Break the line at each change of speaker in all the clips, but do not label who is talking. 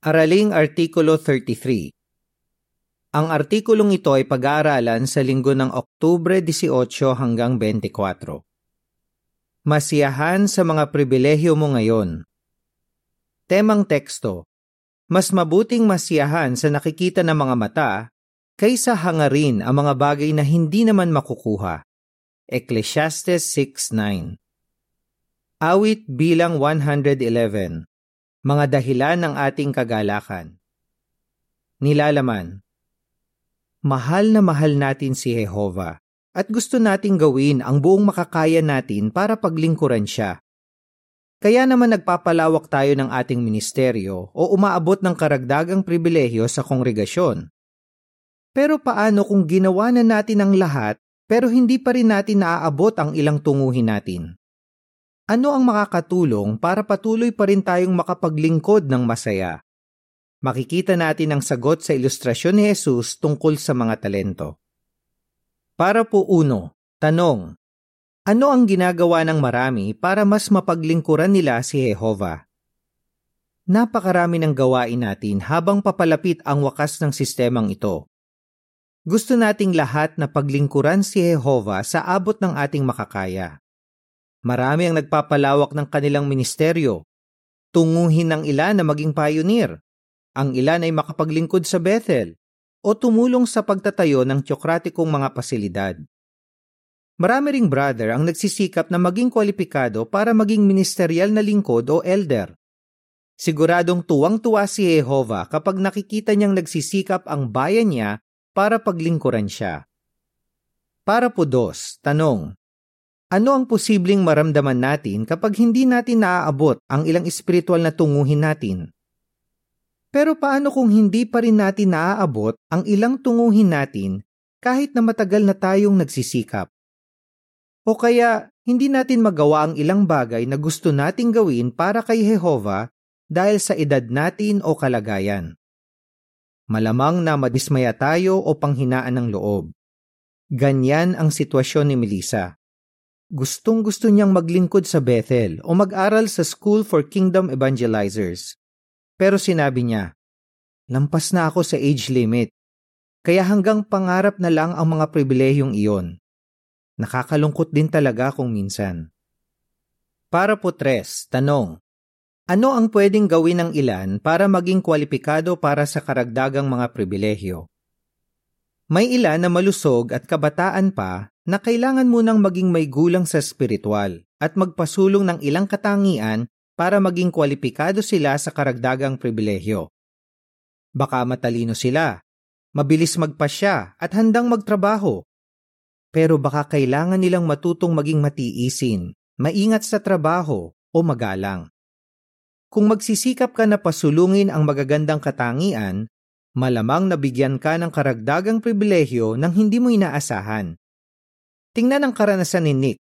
Araling Artikulo 33 Ang artikulong ito ay pag-aaralan sa linggo ng Oktubre 18 hanggang 24. Masiyahan sa mga pribilehyo mo ngayon. Temang teksto Mas mabuting masiyahan sa nakikita ng mga mata kaysa hangarin ang mga bagay na hindi naman makukuha. Ecclesiastes 6.9 Awit bilang 111 Mga dahilan ng ating kagalakan Nilalaman Mahal na mahal natin si Jehova at gusto nating gawin ang buong makakaya natin para paglingkuran siya. Kaya naman nagpapalawak tayo ng ating ministeryo o umaabot ng karagdagang pribilehyo sa kongregasyon. Pero paano kung ginawa na natin ang lahat pero hindi pa rin natin naaabot ang ilang tunguhin natin. Ano ang makakatulong para patuloy pa rin tayong makapaglingkod ng masaya? Makikita natin ang sagot sa ilustrasyon ni Jesus tungkol sa mga talento. Para po uno, tanong, ano ang ginagawa ng marami para mas mapaglingkuran nila si Jehova? Napakarami ng gawain natin habang papalapit ang wakas ng sistemang ito. Gusto nating lahat na paglingkuran si Jehova sa abot ng ating makakaya. Marami ang nagpapalawak ng kanilang ministeryo. Tunguhin ng ilan na maging pioneer. Ang ilan ay makapaglingkod sa Bethel o tumulong sa pagtatayo ng teokratikong mga pasilidad. Marami ring brother ang nagsisikap na maging kwalipikado para maging ministerial na lingkod o elder. Siguradong tuwang-tuwa si Jehova kapag nakikita niyang nagsisikap ang bayan niya para paglingkuran siya. Para po dos, tanong, ano ang posibleng maramdaman natin kapag hindi natin naaabot ang ilang espiritual na tunguhin natin? Pero paano kung hindi pa rin natin naaabot ang ilang tunguhin natin kahit na matagal na tayong nagsisikap? O kaya hindi natin magawa ang ilang bagay na gusto nating gawin para kay Jehova dahil sa edad natin o kalagayan? Malamang na madismaya tayo o panghinaan ng loob. Ganyan ang sitwasyon ni Melissa. Gustong gusto niyang maglingkod sa Bethel o mag-aral sa School for Kingdom Evangelizers. Pero sinabi niya, lampas na ako sa age limit, kaya hanggang pangarap na lang ang mga pribilehiyong iyon. Nakakalungkot din talaga kung minsan. Para po tres, tanong, ano ang pwedeng gawin ng ilan para maging kwalipikado para sa karagdagang mga pribilehyo? May ilan na malusog at kabataan pa na kailangan munang maging may gulang sa spiritual at magpasulong ng ilang katangian para maging kwalipikado sila sa karagdagang pribilehyo. Baka matalino sila, mabilis magpasya at handang magtrabaho. Pero baka kailangan nilang matutong maging matiisin, maingat sa trabaho o magalang. Kung magsisikap ka na pasulungin ang magagandang katangian, malamang nabigyan ka ng karagdagang pribilehyo nang hindi mo inaasahan. Tingnan ang karanasan ni Nick.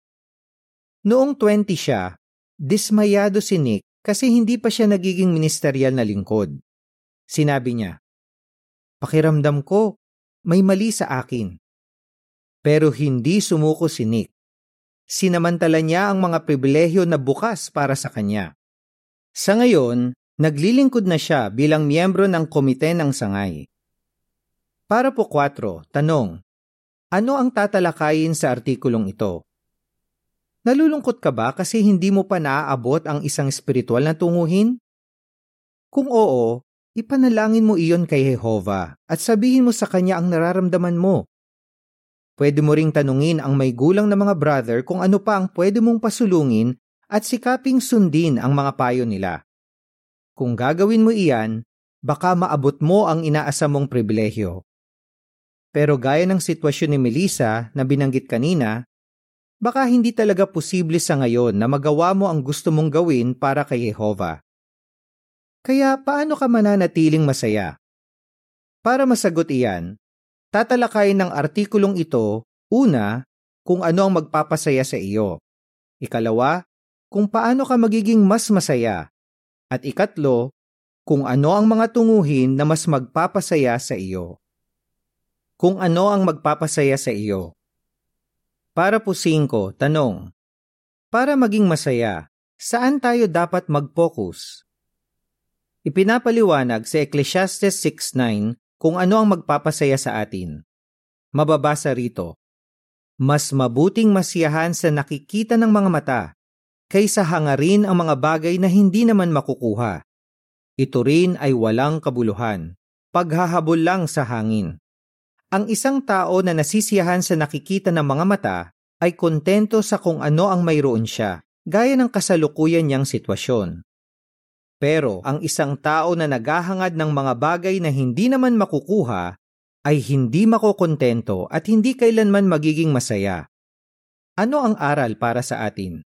Noong 20 siya, dismayado si Nick kasi hindi pa siya nagiging ministerial na lingkod. Sinabi niya, Pakiramdam ko, may mali sa akin. Pero hindi sumuko si Nick. Sinamantala niya ang mga pribilehyo na bukas para sa kanya. Sa ngayon, naglilingkod na siya bilang miyembro ng komite ng sangay. Para po 4, tanong, ano ang tatalakayin sa artikulong ito? Nalulungkot ka ba kasi hindi mo pa naaabot ang isang espiritual na tunguhin? Kung oo, ipanalangin mo iyon kay Jehova at sabihin mo sa kanya ang nararamdaman mo. Pwede mo ring tanungin ang may gulang na mga brother kung ano pa ang pwede mong pasulungin at sikaping sundin ang mga payo nila. Kung gagawin mo iyan, baka maabot mo ang inaasa mong pribilehyo. Pero gaya ng sitwasyon ni Melissa na binanggit kanina, baka hindi talaga posible sa ngayon na magawa mo ang gusto mong gawin para kay Jehova. Kaya paano ka mananatiling masaya? Para masagot iyan, tatalakayin ng artikulong ito, una, kung ano ang magpapasaya sa iyo. Ikalawa, kung paano ka magiging mas masaya. At ikatlo, kung ano ang mga tunguhin na mas magpapasaya sa iyo. Kung ano ang magpapasaya sa iyo. Para po 5, tanong. Para maging masaya, saan tayo dapat mag-focus? Ipinapaliwanag sa Ecclesiastes 6.9 kung ano ang magpapasaya sa atin. Mababasa rito, Mas mabuting masiyahan sa nakikita ng mga mata kaysa hangarin ang mga bagay na hindi naman makukuha. Ito rin ay walang kabuluhan, paghahabol lang sa hangin. Ang isang tao na nasisiyahan sa nakikita ng mga mata ay kontento sa kung ano ang mayroon siya, gaya ng kasalukuyan niyang sitwasyon. Pero ang isang tao na naghahangad ng mga bagay na hindi naman makukuha ay hindi makokontento at hindi kailanman magiging masaya. Ano ang aral para sa atin?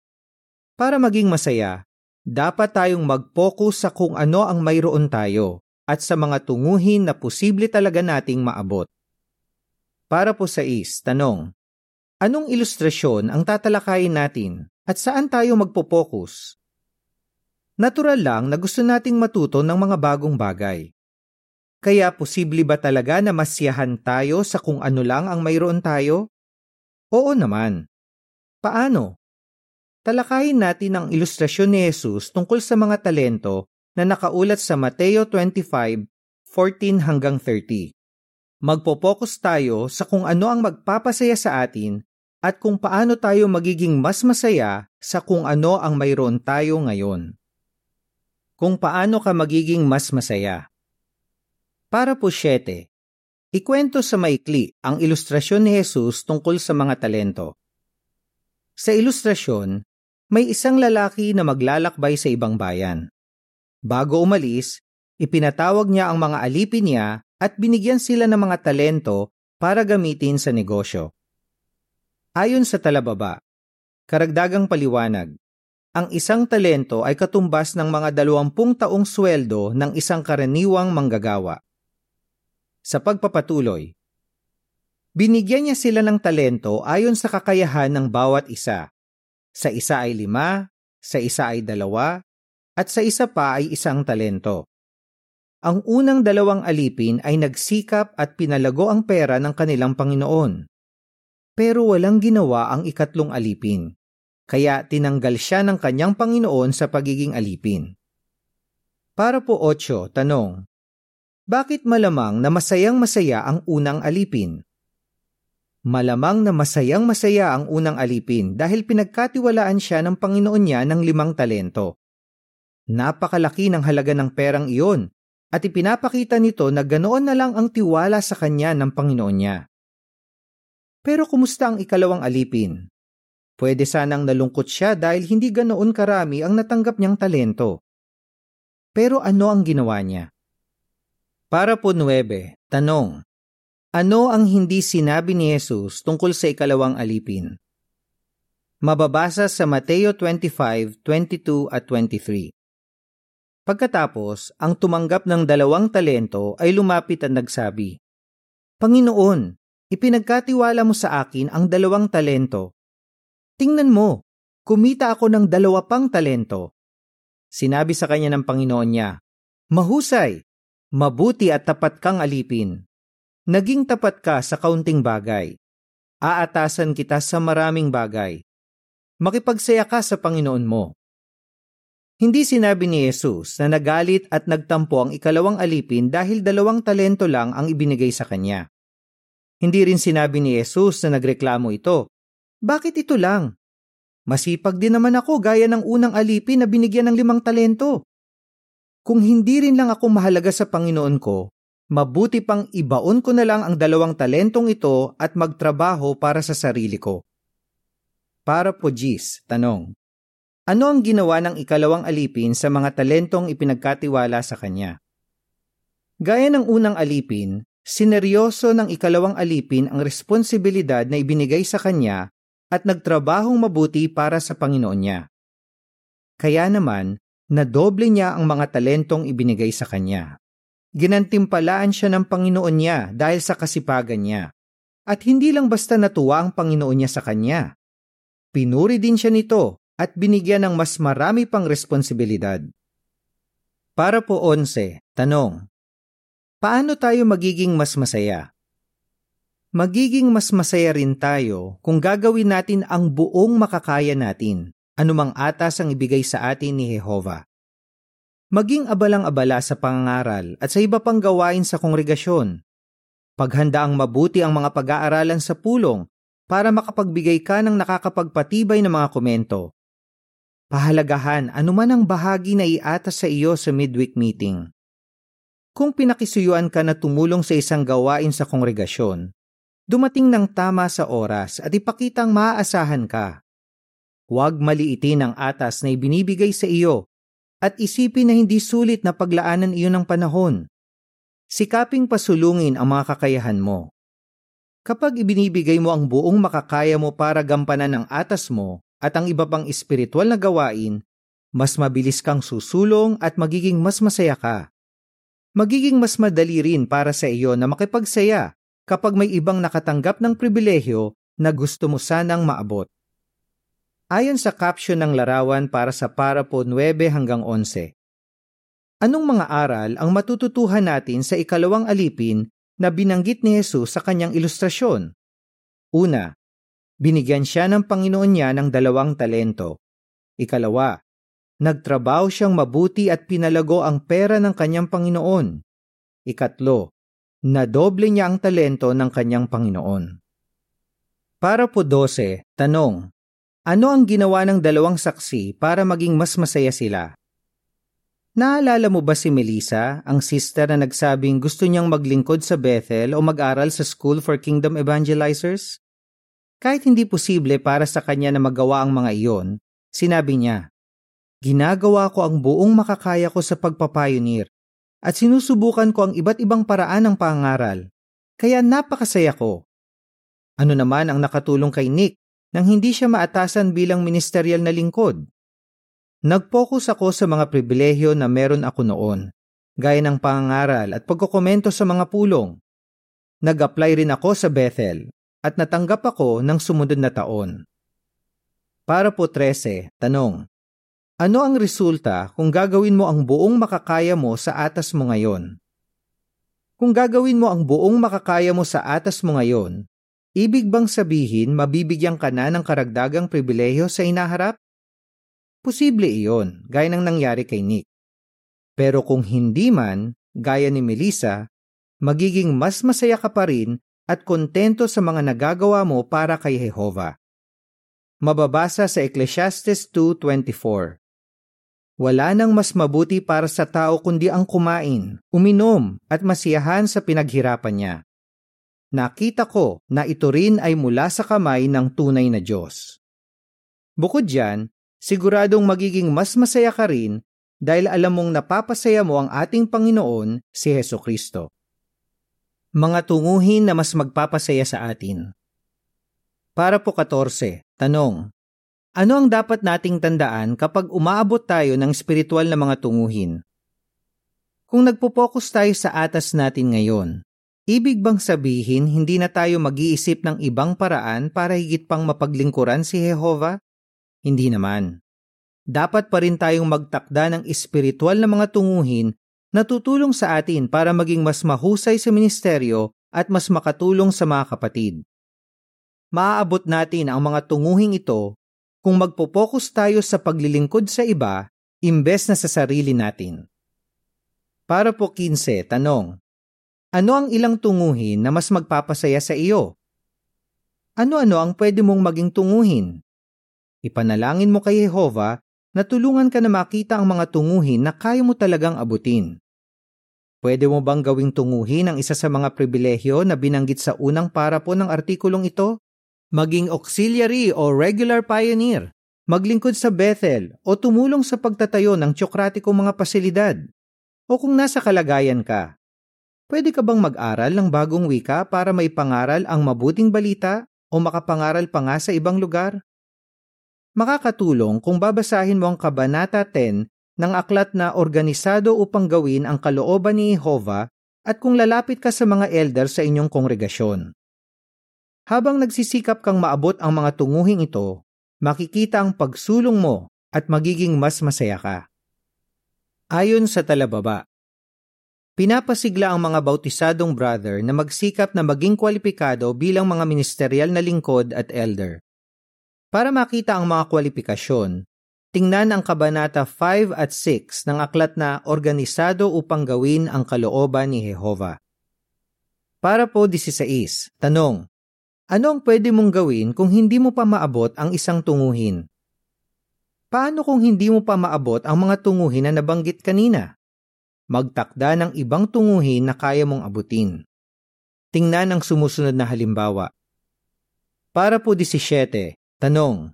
Para maging masaya, dapat tayong mag-focus sa kung ano ang mayroon tayo at sa mga tunguhin na posible talaga nating maabot. Para po sa is, tanong, anong ilustrasyon ang tatalakayin natin at saan tayo magpo-focus? Natural lang na gusto nating matuto ng mga bagong bagay. Kaya posible ba talaga na masyahan tayo sa kung ano lang ang mayroon tayo? Oo naman. Paano? Talakayin natin ang ilustrasyon ni Jesus tungkol sa mga talento na nakaulat sa Mateo 25:14 hanggang 30. Magpo-focus tayo sa kung ano ang magpapasaya sa atin at kung paano tayo magiging mas masaya sa kung ano ang mayroon tayo ngayon kung paano ka magiging mas masaya. Para po siyete, ikwento sa maikli ang ilustrasyon ni Jesus tungkol sa mga talento. Sa ilustrasyon, may isang lalaki na maglalakbay sa ibang bayan. Bago umalis, ipinatawag niya ang mga alipin niya at binigyan sila ng mga talento para gamitin sa negosyo. Ayon sa talababa, karagdagang paliwanag, ang isang talento ay katumbas ng mga dalawampung taong sweldo ng isang karaniwang manggagawa. Sa pagpapatuloy, binigyan niya sila ng talento ayon sa kakayahan ng bawat isa. Sa isa ay lima, sa isa ay dalawa, at sa isa pa ay isang talento. Ang unang dalawang alipin ay nagsikap at pinalago ang pera ng kanilang Panginoon. Pero walang ginawa ang ikatlong alipin kaya tinanggal siya ng kanyang Panginoon sa pagiging alipin. Para po 8, tanong, bakit malamang na masayang masaya ang unang alipin? Malamang na masayang masaya ang unang alipin dahil pinagkatiwalaan siya ng Panginoon niya ng limang talento. Napakalaki ng halaga ng perang iyon at ipinapakita nito na ganoon na lang ang tiwala sa kanya ng Panginoon niya. Pero kumusta ang ikalawang alipin? Pwede sanang nalungkot siya dahil hindi ganoon karami ang natanggap niyang talento. Pero ano ang ginawa niya? Para po 9, tanong. Ano ang hindi sinabi ni Jesus tungkol sa ikalawang alipin? Mababasa sa Mateo 25, 22 at 23. Pagkatapos, ang tumanggap ng dalawang talento ay lumapit at nagsabi, Panginoon, ipinagkatiwala mo sa akin ang dalawang talento Tingnan mo, kumita ako ng dalawa pang talento. Sinabi sa kanya ng Panginoon niya, Mahusay, mabuti at tapat kang alipin. Naging tapat ka sa kaunting bagay. Aatasan kita sa maraming bagay. Makipagsaya ka sa Panginoon mo. Hindi sinabi ni Jesus na nagalit at nagtampo ang ikalawang alipin dahil dalawang talento lang ang ibinigay sa kanya. Hindi rin sinabi ni Jesus na nagreklamo ito bakit ito lang? Masipag din naman ako gaya ng unang alipin na binigyan ng limang talento. Kung hindi rin lang ako mahalaga sa Panginoon ko, mabuti pang ibaon ko na lang ang dalawang talentong ito at magtrabaho para sa sarili ko. Para po Gis, tanong. Ano ang ginawa ng ikalawang alipin sa mga talentong ipinagkatiwala sa kanya? Gaya ng unang alipin, sineryoso ng ikalawang alipin ang responsibilidad na ibinigay sa kanya at nagtrabahong mabuti para sa Panginoon niya. Kaya naman, nadoble niya ang mga talentong ibinigay sa kanya. Ginantimpalaan siya ng Panginoon niya dahil sa kasipagan niya. At hindi lang basta natuwa ang Panginoon niya sa kanya. Pinuri din siya nito at binigyan ng mas marami pang responsibilidad. Para po 11, tanong. Paano tayo magiging mas masaya? magiging mas masaya rin tayo kung gagawin natin ang buong makakaya natin, anumang atas ang ibigay sa atin ni Jehova. Maging abalang-abala sa pangangaral at sa iba pang gawain sa kongregasyon. Paghanda ang mabuti ang mga pag-aaralan sa pulong para makapagbigay ka ng nakakapagpatibay na mga komento. Pahalagahan anuman ang bahagi na iatas sa iyo sa midweek meeting. Kung pinakisuyuan ka na tumulong sa isang gawain sa kongregasyon, dumating ng tama sa oras at ipakitang maaasahan ka. Huwag maliitin ang atas na ibinibigay sa iyo at isipin na hindi sulit na paglaanan iyon ng panahon. Sikaping pasulungin ang mga kakayahan mo. Kapag ibinibigay mo ang buong makakaya mo para gampanan ang atas mo at ang iba pang espiritual na gawain, mas mabilis kang susulong at magiging mas masaya ka magiging mas madali rin para sa iyo na makipagsaya kapag may ibang nakatanggap ng pribilehyo na gusto mo sanang maabot. Ayon sa caption ng larawan para sa parapo 9 hanggang 11. Anong mga aral ang matututuhan natin sa ikalawang alipin na binanggit ni Jesus sa kanyang ilustrasyon? Una, binigyan siya ng Panginoon niya ng dalawang talento. Ikalawa, Nagtrabaho siyang mabuti at pinalago ang pera ng kanyang Panginoon. Ikatlo, nadoble niya ang talento ng kanyang Panginoon. Para po 12, tanong, ano ang ginawa ng dalawang saksi para maging mas masaya sila? Naalala mo ba si Melissa, ang sister na nagsabing gusto niyang maglingkod sa Bethel o mag-aral sa School for Kingdom Evangelizers? Kahit hindi posible para sa kanya na magawa ang mga iyon, sinabi niya, Ginagawa ko ang buong makakaya ko sa pagpapayonir at sinusubukan ko ang iba't ibang paraan ng pangaral. Kaya napakasaya ko. Ano naman ang nakatulong kay Nick nang hindi siya maatasan bilang ministerial na lingkod? Nag-focus ako sa mga pribilehyo na meron ako noon, gaya ng pangaral at pagkokomento sa mga pulong. Nag-apply rin ako sa Bethel at natanggap ako ng sumunod na taon. Para po 13, tanong, ano ang resulta kung gagawin mo ang buong makakaya mo sa atas mo ngayon? Kung gagawin mo ang buong makakaya mo sa atas mo ngayon, ibig bang sabihin mabibigyan ka na ng karagdagang pribilehiyo sa inaharap? Posible iyon, gaya ng nangyari kay Nick. Pero kung hindi man, gaya ni Melissa, magiging mas masaya ka pa rin at kontento sa mga nagagawa mo para kay Jehova. Mababasa sa Ecclesiastes 2.24 wala nang mas mabuti para sa tao kundi ang kumain, uminom at masiyahan sa pinaghirapan niya. Nakita ko na ito rin ay mula sa kamay ng tunay na Diyos. Bukod dyan, siguradong magiging mas masaya ka rin dahil alam mong napapasaya mo ang ating Panginoon, si Heso Kristo. Mga tunguhin na mas magpapasaya sa atin. Para po 14, tanong, ano ang dapat nating tandaan kapag umaabot tayo ng spiritual na mga tunguhin? Kung nagpo-focus tayo sa atas natin ngayon, ibig bang sabihin hindi na tayo mag-iisip ng ibang paraan para higit pang mapaglingkuran si Jehova? Hindi naman. Dapat pa rin tayong magtakda ng espiritual na mga tunguhin na tutulong sa atin para maging mas mahusay sa ministeryo at mas makatulong sa mga kapatid. Maaabot natin ang mga tunguhing ito kung magpo-focus tayo sa paglilingkod sa iba imbes na sa sarili natin. Para po 15, tanong. Ano ang ilang tunguhin na mas magpapasaya sa iyo? Ano-ano ang pwede mong maging tunguhin? Ipanalangin mo kay Jehova na tulungan ka na makita ang mga tunguhin na kaya mo talagang abutin. Pwede mo bang gawing tunguhin ang isa sa mga pribilehyo na binanggit sa unang para po ng artikulong ito? maging auxiliary o regular pioneer, maglingkod sa Bethel o tumulong sa pagtatayo ng tsokratikong mga pasilidad. O kung nasa kalagayan ka, pwede ka bang mag-aral ng bagong wika para may pangaral ang mabuting balita o makapangaral pa nga sa ibang lugar? Makakatulong kung babasahin mo ang Kabanata 10 ng aklat na organisado upang gawin ang kalooban ni Jehovah at kung lalapit ka sa mga elder sa inyong kongregasyon. Habang nagsisikap kang maabot ang mga tunguhing ito, makikita ang pagsulong mo at magiging mas masaya ka. Ayon sa talababa, pinapasigla ang mga bautisadong brother na magsikap na maging kwalipikado bilang mga ministerial na lingkod at elder. Para makita ang mga kwalifikasyon, tingnan ang Kabanata 5 at 6 ng aklat na Organisado upang gawin ang kalooban ni Jehova. Para po 16, tanong, ano ang pwede mong gawin kung hindi mo pa maabot ang isang tunguhin? Paano kung hindi mo pa maabot ang mga tunguhin na nabanggit kanina? Magtakda ng ibang tunguhin na kaya mong abutin. Tingnan ang sumusunod na halimbawa. Para po 17, tanong.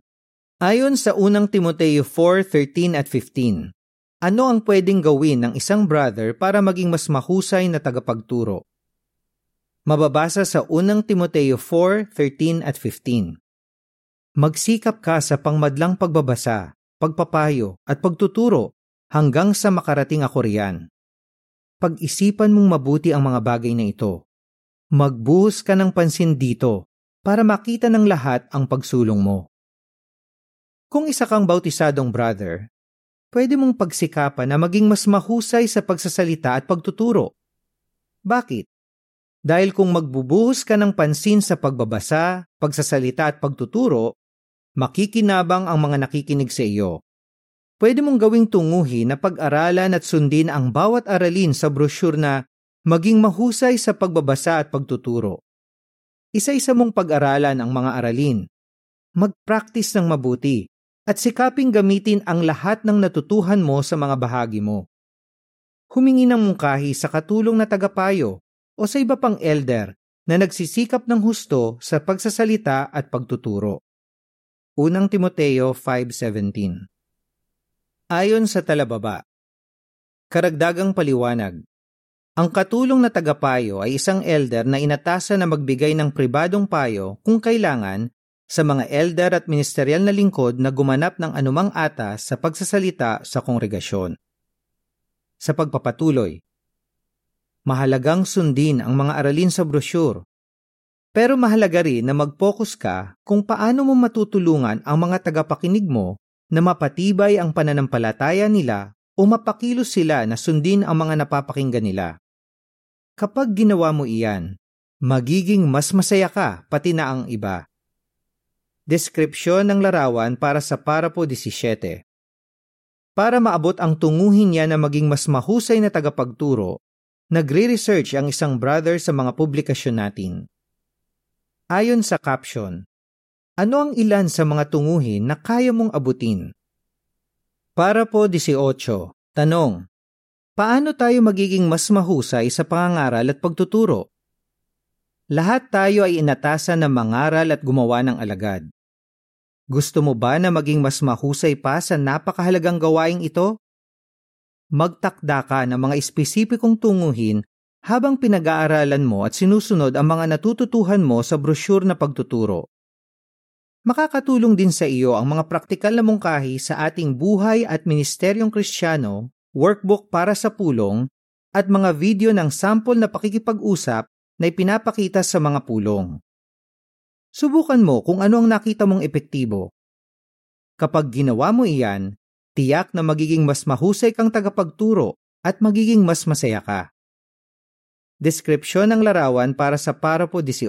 Ayon sa unang Timoteo 4:13 at 15, ano ang pwedeng gawin ng isang brother para maging mas mahusay na tagapagturo? Mababasa sa unang Timoteo 4:13 at 15. Magsikap ka sa pangmadlang pagbabasa, pagpapayo at pagtuturo hanggang sa makarating ako riyan. Pag-isipan mong mabuti ang mga bagay na ito. Magbuhos ka ng pansin dito para makita ng lahat ang pagsulong mo. Kung isa kang bautisadong brother, pwede mong pagsikapan na maging mas mahusay sa pagsasalita at pagtuturo. Bakit? Dahil kung magbubuhos ka ng pansin sa pagbabasa, pagsasalita at pagtuturo, makikinabang ang mga nakikinig sa iyo. Pwede mong gawing tunguhi na pag-aralan at sundin ang bawat aralin sa brochure na maging mahusay sa pagbabasa at pagtuturo. Isa-isa mong pag-aralan ang mga aralin. Mag-practice ng mabuti at sikaping gamitin ang lahat ng natutuhan mo sa mga bahagi mo. Humingi ng mungkahi sa katulong na tagapayo o sa iba pang elder na nagsisikap ng husto sa pagsasalita at pagtuturo. Unang Timoteo 5.17 Ayon sa talababa, Karagdagang paliwanag, ang katulong na tagapayo ay isang elder na inatasan na magbigay ng pribadong payo kung kailangan sa mga elder at ministerial na lingkod na gumanap ng anumang atas sa pagsasalita sa kongregasyon. Sa pagpapatuloy, mahalagang sundin ang mga aralin sa brochure, pero mahalaga rin na mag-focus ka kung paano mo matutulungan ang mga tagapakinig mo na mapatibay ang pananampalataya nila o mapakilos sila na sundin ang mga napapakinggan nila. Kapag ginawa mo iyan, magiging mas masaya ka pati na ang iba. Deskripsyon ng larawan para sa Parapo 17 Para maabot ang tunguhin niya na maging mas mahusay na tagapagturo, nagre-research ang isang brother sa mga publikasyon natin. Ayon sa caption, ano ang ilan sa mga tunguhin na kaya mong abutin? Para po 18, tanong, paano tayo magiging mas mahusay sa pangangaral at pagtuturo? Lahat tayo ay inatasan na mangaral at gumawa ng alagad. Gusto mo ba na maging mas mahusay pa sa napakahalagang gawaing ito? Magtakda ka ng mga espesipikong tunguhin habang pinag-aaralan mo at sinusunod ang mga natututuhan mo sa brochure na pagtuturo. Makakatulong din sa iyo ang mga praktikal na mungkahi sa ating buhay at ministeryong kristyano, workbook para sa pulong, at mga video ng sample na pakikipag-usap na ipinapakita sa mga pulong. Subukan mo kung ano ang nakita mong epektibo. Kapag ginawa mo iyan, tiyak na magiging mas mahusay kang tagapagturo at magiging mas masaya ka. Deskripsyon ng larawan para sa Parapo 18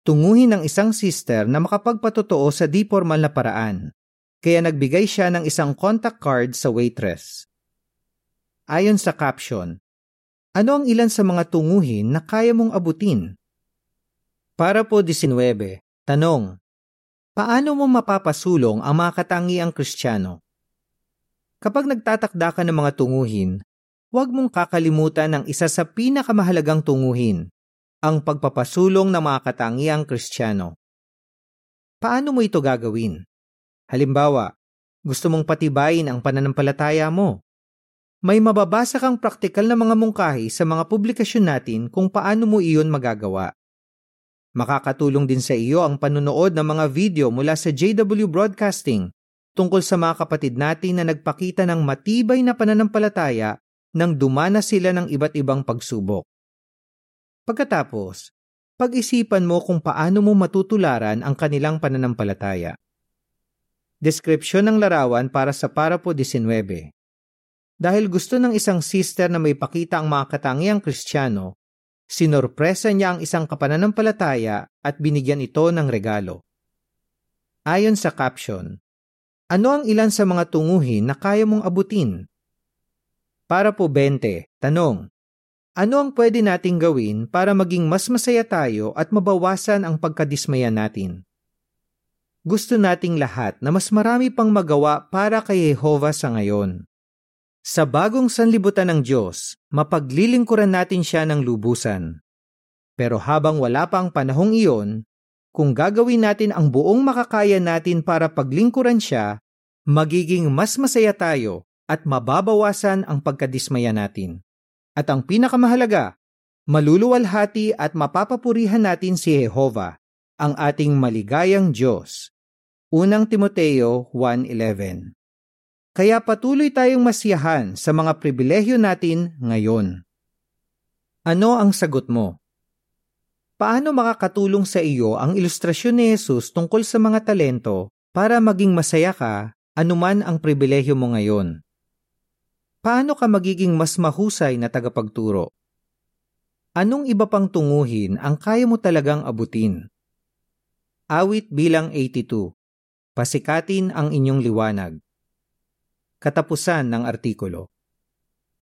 Tunguhin ng isang sister na makapagpatotoo sa di formal na paraan, kaya nagbigay siya ng isang contact card sa waitress. Ayon sa caption, ano ang ilan sa mga tunguhin na kaya mong abutin? Para po 19, tanong, paano mo mapapasulong ang mga katangiang kristyano? Kapag nagtatakda ka ng mga tunguhin, huwag mong kakalimutan ang isa sa pinakamahalagang tunguhin, ang pagpapasulong ng mga katangiang kristyano. Paano mo ito gagawin? Halimbawa, gusto mong patibayin ang pananampalataya mo. May mababasa kang praktikal na mga mungkahi sa mga publikasyon natin kung paano mo iyon magagawa. Makakatulong din sa iyo ang panunood ng mga video mula sa JW Broadcasting tungkol sa mga kapatid natin na nagpakita ng matibay na pananampalataya nang dumana sila ng iba't ibang pagsubok. Pagkatapos, pag-isipan mo kung paano mo matutularan ang kanilang pananampalataya. Deskripsyon ng larawan para sa Parapo 19 Dahil gusto ng isang sister na may pakita ang mga katangiang kristyano, Sinorpresa niya ang isang kapananampalataya at binigyan ito ng regalo. Ayon sa caption, Ano ang ilan sa mga tunguhin na kaya mong abutin? Para po 20, tanong. Ano ang pwede nating gawin para maging mas masaya tayo at mabawasan ang pagkadismaya natin? Gusto nating lahat na mas marami pang magawa para kay Jehovah sa ngayon. Sa bagong sanlibutan ng Diyos, mapaglilingkuran natin siya ng lubusan. Pero habang wala pa ang panahong iyon, kung gagawin natin ang buong makakaya natin para paglingkuran siya, magiging mas masaya tayo at mababawasan ang pagkadismaya natin. At ang pinakamahalaga, maluluwalhati at mapapapurihan natin si Jehovah, ang ating maligayang Diyos. Unang Timoteo 1.11 kaya patuloy tayong masiyahan sa mga pribilehyo natin ngayon. Ano ang sagot mo? Paano makakatulong sa iyo ang ilustrasyon ni Jesus tungkol sa mga talento para maging masaya ka anuman ang pribilehyo mo ngayon? Paano ka magiging mas mahusay na tagapagturo? Anong iba pang tunguhin ang kaya mo talagang abutin? Awit bilang 82. Pasikatin ang inyong liwanag. Katapusan ng artikulo.